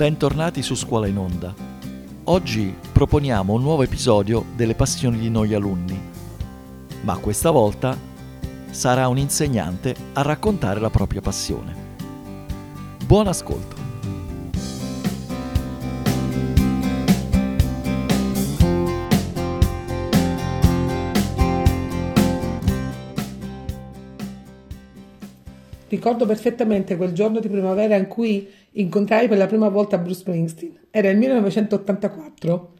Bentornati su Scuola in Onda. Oggi proponiamo un nuovo episodio delle passioni di noi alunni, ma questa volta sarà un insegnante a raccontare la propria passione. Buon ascolto! Ricordo perfettamente quel giorno di primavera in cui incontrai per la prima volta Bruce Springsteen. Era il 1984.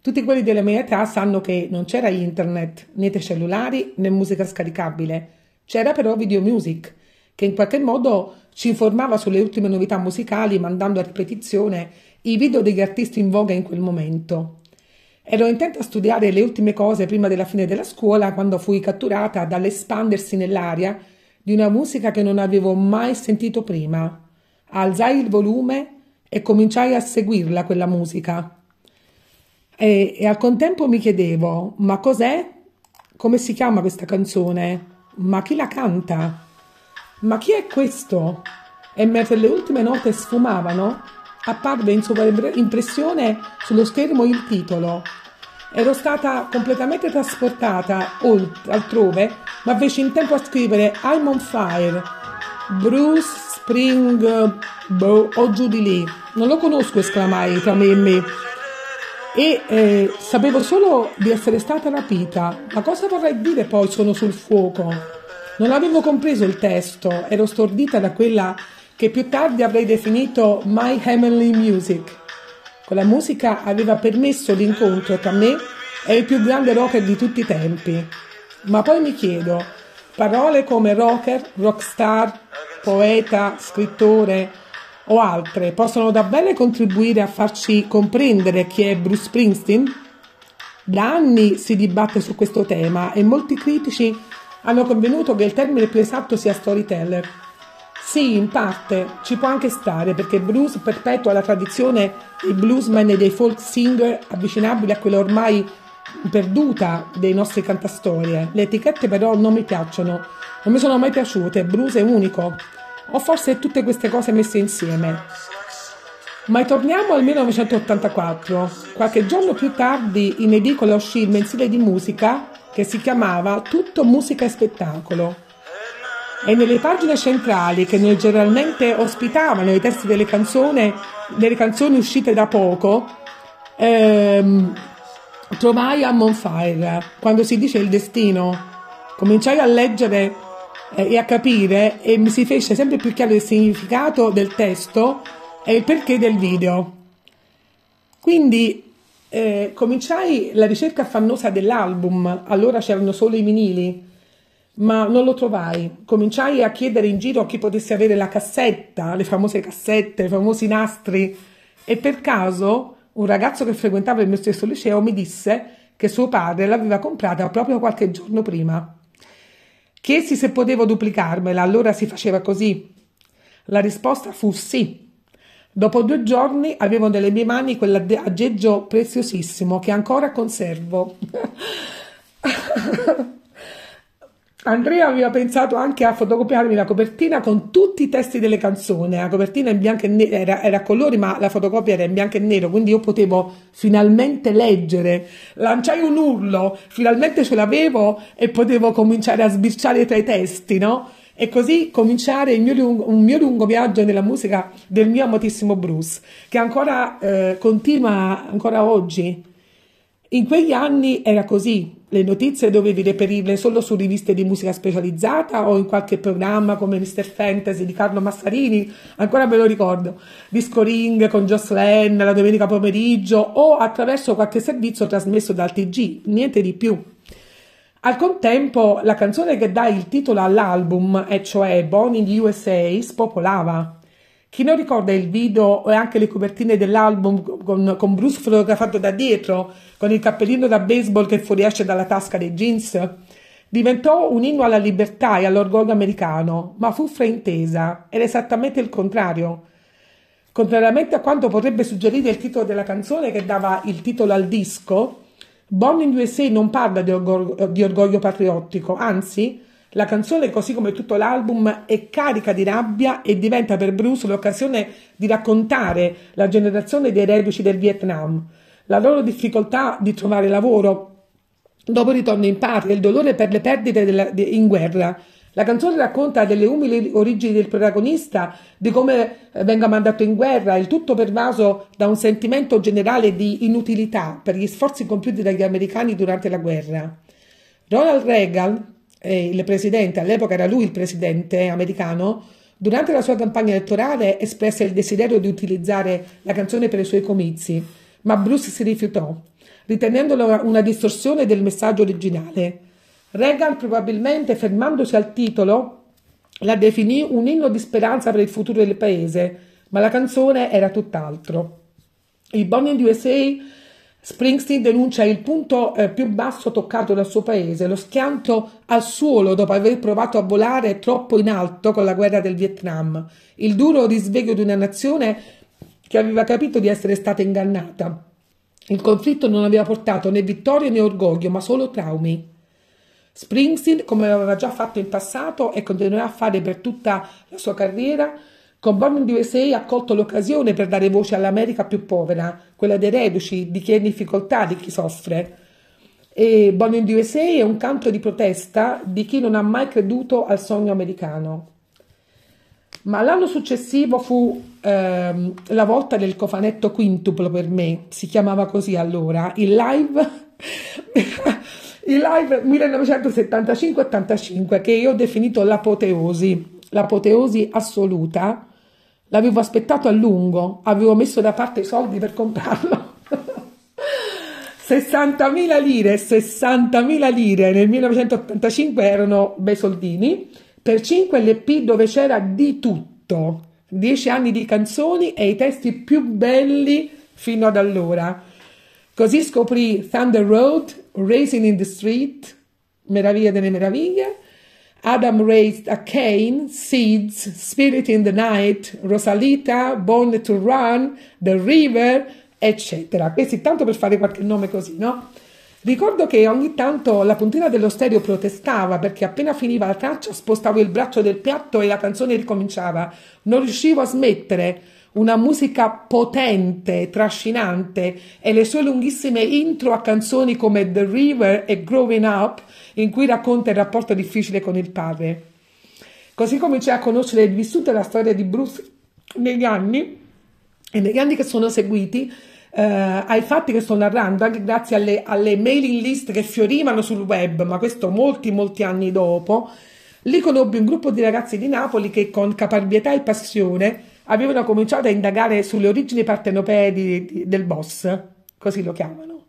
Tutti quelli della mia età sanno che non c'era internet, né cellulari, né musica scaricabile. C'era però video music, che in qualche modo ci informava sulle ultime novità musicali mandando a ripetizione i video degli artisti in voga in quel momento. Ero intenta a studiare le ultime cose prima della fine della scuola quando fui catturata dall'espandersi nell'aria di una musica che non avevo mai sentito prima. Alzai il volume e cominciai a seguirla quella musica. E, e al contempo mi chiedevo: ma cos'è? Come si chiama questa canzone? Ma chi la canta? Ma chi è questo? E mentre le ultime note sfumavano, apparve in sovraimpressione sullo schermo il titolo Ero stata completamente trasportata oltre, altrove, ma feci in tempo a scrivere I'm on fire, Bruce Spring boh, o giù di lì. Non lo conosco, esclamai tra me e me. E eh, sapevo solo di essere stata rapita. Ma cosa vorrei dire poi sono sul fuoco? Non avevo compreso il testo, ero stordita da quella che più tardi avrei definito My Heavenly Music quella musica aveva permesso l'incontro tra me e il più grande rocker di tutti i tempi. Ma poi mi chiedo, parole come rocker, rockstar, poeta, scrittore o altre possono davvero contribuire a farci comprendere chi è Bruce Springsteen? Da anni si dibatte su questo tema e molti critici hanno convenuto che il termine più esatto sia storyteller. Sì, in parte ci può anche stare perché blues perpetua la tradizione dei bluesman e dei folk singer avvicinabili a quella ormai perduta dei nostri cantastorie. Le etichette però non mi piacciono, non mi sono mai piaciute, blues è unico. O forse tutte queste cose messe insieme. Ma torniamo al 1984. Qualche giorno più tardi in edicola uscì il mensile di musica che si chiamava Tutto musica e spettacolo e nelle pagine centrali che generalmente ospitavano i testi delle canzoni, delle canzoni uscite da poco, ehm, trovai a Monfire, quando si dice il destino, cominciai a leggere eh, e a capire e mi si fece sempre più chiaro il significato del testo e il perché del video. Quindi eh, cominciai la ricerca affannosa dell'album, allora c'erano solo i vinili ma non lo trovai. Cominciai a chiedere in giro a chi potesse avere la cassetta, le famose cassette, i famosi nastri, e per caso un ragazzo che frequentava il mio stesso liceo mi disse che suo padre l'aveva comprata proprio qualche giorno prima. Chiesi se potevo duplicarmela, allora si faceva così. La risposta fu sì. Dopo due giorni avevo nelle mie mani quell'aggeggio preziosissimo che ancora conservo. Andrea aveva pensato anche a fotocopiarmi la copertina con tutti i testi delle canzoni. La copertina in bianco e nero era, era, a colori, ma la fotocopia era in bianco e nero, quindi io potevo finalmente leggere. Lanciai un urlo, finalmente ce l'avevo e potevo cominciare a sbirciare tra i testi, no? E così cominciare mio lungo, un mio lungo viaggio nella musica del mio amatissimo Bruce, che ancora eh, continua ancora oggi. In quegli anni era così, le notizie dovevi reperirle solo su riviste di musica specializzata o in qualche programma come Mr. Fantasy di Carlo Massarini, ancora me lo ricordo, Disco Ring con Jocelyn la domenica pomeriggio o attraverso qualche servizio trasmesso dal TG, niente di più. Al contempo la canzone che dà il titolo all'album, e cioè Born in the USA, spopolava. Chi non ricorda il video e anche le copertine dell'album con, con Bruce fotografato da dietro, con il cappellino da baseball che fuoriesce dalla tasca dei jeans? Diventò un inno alla libertà e all'orgoglio americano, ma fu fraintesa. Era esattamente il contrario. Contrariamente a quanto potrebbe suggerire il titolo della canzone che dava il titolo al disco, Born in USA non parla di orgoglio, di orgoglio patriottico, anzi, La canzone, così come tutto l'album, è carica di rabbia e diventa per Bruce l'occasione di raccontare la generazione dei reduci del Vietnam, la loro difficoltà di trovare lavoro dopo il ritorno in patria, il dolore per le perdite della, de, in guerra. La canzone racconta delle umili origini del protagonista, di come eh, venga mandato in guerra, il tutto pervaso da un sentimento generale di inutilità per gli sforzi compiuti dagli americani durante la guerra. Ronald Reagan, eh, il presidente, all'epoca era lui il presidente americano, durante la sua campagna elettorale espresse il desiderio di utilizzare la canzone per i suoi comizi, ma Bruce si rifiutò, ritenendola una distorsione del messaggio originale. Reagan probabilmente, fermandosi al titolo, la definì un inno di speranza per il futuro del paese, ma la canzone era tutt'altro. Il Born in USA Springsteen denuncia il punto eh, più basso toccato dal suo paese, lo schianto al suolo dopo aver provato a volare troppo in alto con la guerra del Vietnam, il duro risveglio di una nazione che aveva capito di essere stata ingannata. Il conflitto non aveva portato né vittorie né orgoglio, ma solo traumi. Springsteen, come aveva già fatto in passato e continuerà a fare per tutta la sua carriera, con Born USA ha colto l'occasione per dare voce all'America più povera, quella dei reduci, di chi è in difficoltà, di chi soffre. E Born in USA è un canto di protesta di chi non ha mai creduto al sogno americano. Ma l'anno successivo fu ehm, la volta del cofanetto quintuplo per me, si chiamava così allora, il live, il live 1975-85 che io ho definito l'apoteosi, l'apoteosi assoluta L'avevo aspettato a lungo, avevo messo da parte i soldi per comprarlo. 60.000 lire, 60.000 lire nel 1985 erano bei soldini, per 5 LP dove c'era di tutto, 10 anni di canzoni e i testi più belli fino ad allora. Così scoprì Thunder Road, Racing in the Street, Meraviglia delle Meraviglie, Adam raised a Cain, Seeds, Spirit in the Night, Rosalita, Born to Run, The River, eccetera. Questi tanto per fare qualche nome così, no? Ricordo che ogni tanto la puntina dello stereo protestava perché appena finiva la traccia spostavo il braccio del piatto e la canzone ricominciava. Non riuscivo a smettere. Una musica potente, trascinante e le sue lunghissime intro a canzoni come The River e Growing Up in cui racconta il rapporto difficile con il padre. Così cominciai a conoscere e vissuta la storia di Bruce negli anni e negli anni che sono seguiti eh, ai fatti che sto narrando, anche grazie alle, alle mailing list che fiorivano sul web, ma questo molti, molti anni dopo, lì conobbi un gruppo di ragazzi di Napoli che con caparbietà e passione avevano cominciato a indagare sulle origini partenopee di, di, del boss, così lo chiamano.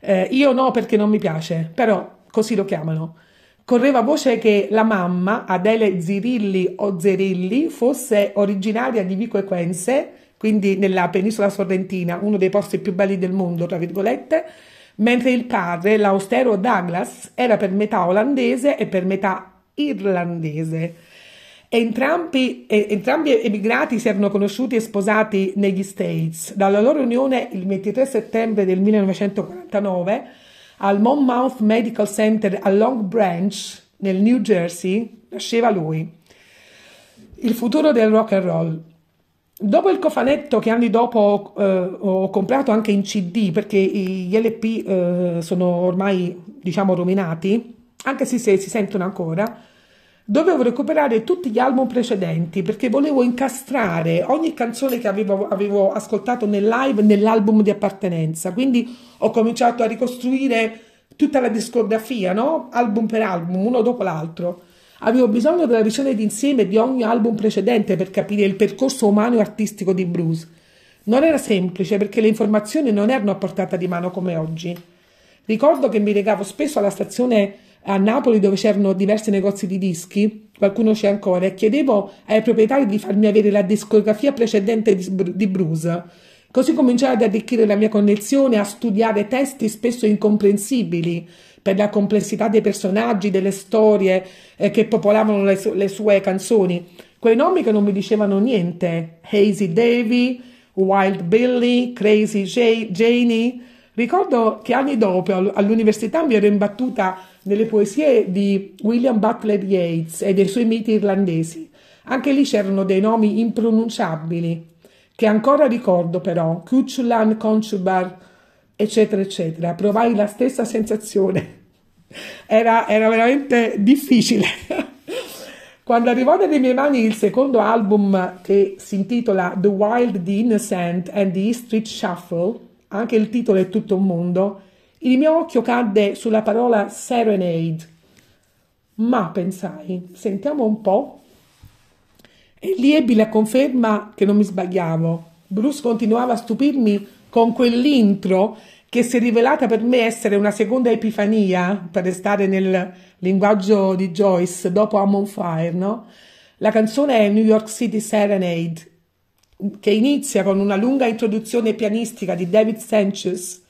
Eh, io no perché non mi piace, però così lo chiamano. Correva voce che la mamma, Adele Zirilli o Zerilli, fosse originaria di Vico Equense, quindi nella penisola sorrentina, uno dei posti più belli del mondo, tra virgolette, mentre il padre, l'austero Douglas, era per metà olandese e per metà irlandese. Entrambi, entrambi, emigrati si erano conosciuti e sposati negli States. Dalla loro unione, il 23 settembre del 1949, al Monmouth Medical Center a Long Branch, nel New Jersey, nasceva lui. Il futuro del rock and roll. Dopo il cofanetto che anni dopo eh, ho comprato anche in CD perché gli LP eh, sono ormai diciamo rovinati, anche se si sentono ancora, Dovevo recuperare tutti gli album precedenti perché volevo incastrare ogni canzone che avevo, avevo, ascoltato nel live nell'album di appartenenza. Quindi ho cominciato a ricostruire tutta la discografia, no? album per album, uno dopo l'altro. Avevo bisogno della visione d'insieme di ogni album precedente per capire il percorso umano e artistico di Bruce. Non era semplice perché le informazioni non erano a portata di mano come oggi. Ricordo che mi regavo spesso alla stazione a Napoli dove c'erano diversi negozi di dischi, qualcuno c'è ancora, e chiedevo ai proprietari di farmi avere la discografia precedente di, Bruce. Così cominciai ad arricchire la mia connessione, a studiare testi spesso incomprensibili per la complessità dei personaggi, delle storie eh, che popolavano le, su- le, sue canzoni. Quei nomi che non mi dicevano niente. Hazy Davy, Wild Billy, Crazy J- Janie. Ricordo che anni dopo all'università mi ero imbattuta nelle poesie di William Butler Yeats e dei suoi miti irlandesi. Anche lì c'erano dei nomi impronunciabili, che ancora ricordo però, Cuchulan, Conchubar, eccetera, eccetera. Provai la stessa sensazione. Era, era veramente difficile. Quando arrivò nelle mie mani il secondo album che si intitola The Wild, The Innocent and the Street Shuffle, anche il titolo è tutto un mondo, il mio occhio cadde sulla parola Serenade. Ma pensai, sentiamo un po'. E lì ebbi la conferma che non mi sbagliavo. Bruce continuava a stupirmi con quell'intro che si è rivelata per me essere una seconda epifania, per restare nel linguaggio di Joyce, dopo I'm on Fire, no? La canzone è New York City Serenade, che inizia con una lunga introduzione pianistica di David Sanchez,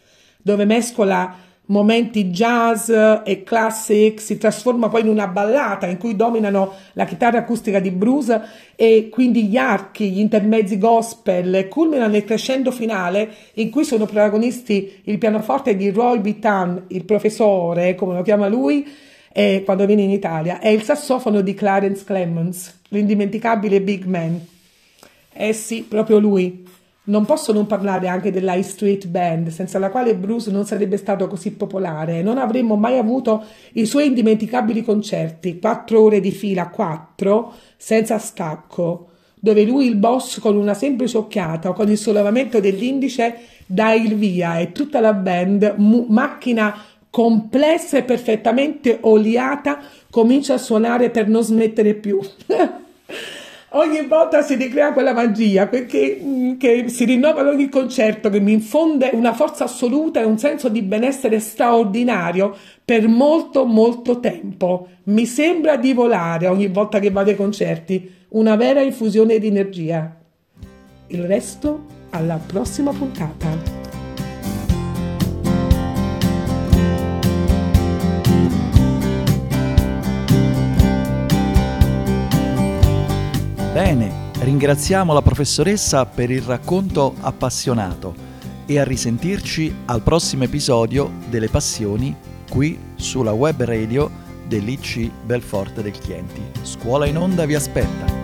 dove mescola momenti jazz e classic, si trasforma poi in una ballata in cui dominano la chitarra acustica di Bruce e quindi gli archi, gli intermezzi gospel e culmina nel crescendo finale in cui sono protagonisti il pianoforte di Roy Bittan, il professore, come lo chiama lui, eh, quando viene in Italia, e il sassofono di Clarence Clemens, l'indimenticabile big man. Eh sì, proprio lui. Non posso non parlare anche della Street Band, senza la quale Bruce non sarebbe stato così popolare non avremmo mai avuto i suoi indimenticabili concerti, quattro ore di fila, quattro, senza stacco, dove lui, il boss, con una semplice occhiata o con il sollevamento dell'indice, dà il via e tutta la band, mu- macchina complessa e perfettamente oliata, comincia a suonare per non smettere più. ogni volta si ricrea quella magia che, mm, che, si rinnova ad ogni concerto, che mi infonde una forza assoluta e un senso di benessere straordinario per molto molto tempo. Mi sembra di volare ogni volta che vado ai concerti, una vera infusione di energia. Il resto alla prossima puntata. Bene, ringraziamo la professoressa per il racconto appassionato e a risentirci al prossimo episodio delle passioni qui sulla web radio dell'IC Belforte del Chienti. Scuola in onda vi aspetta.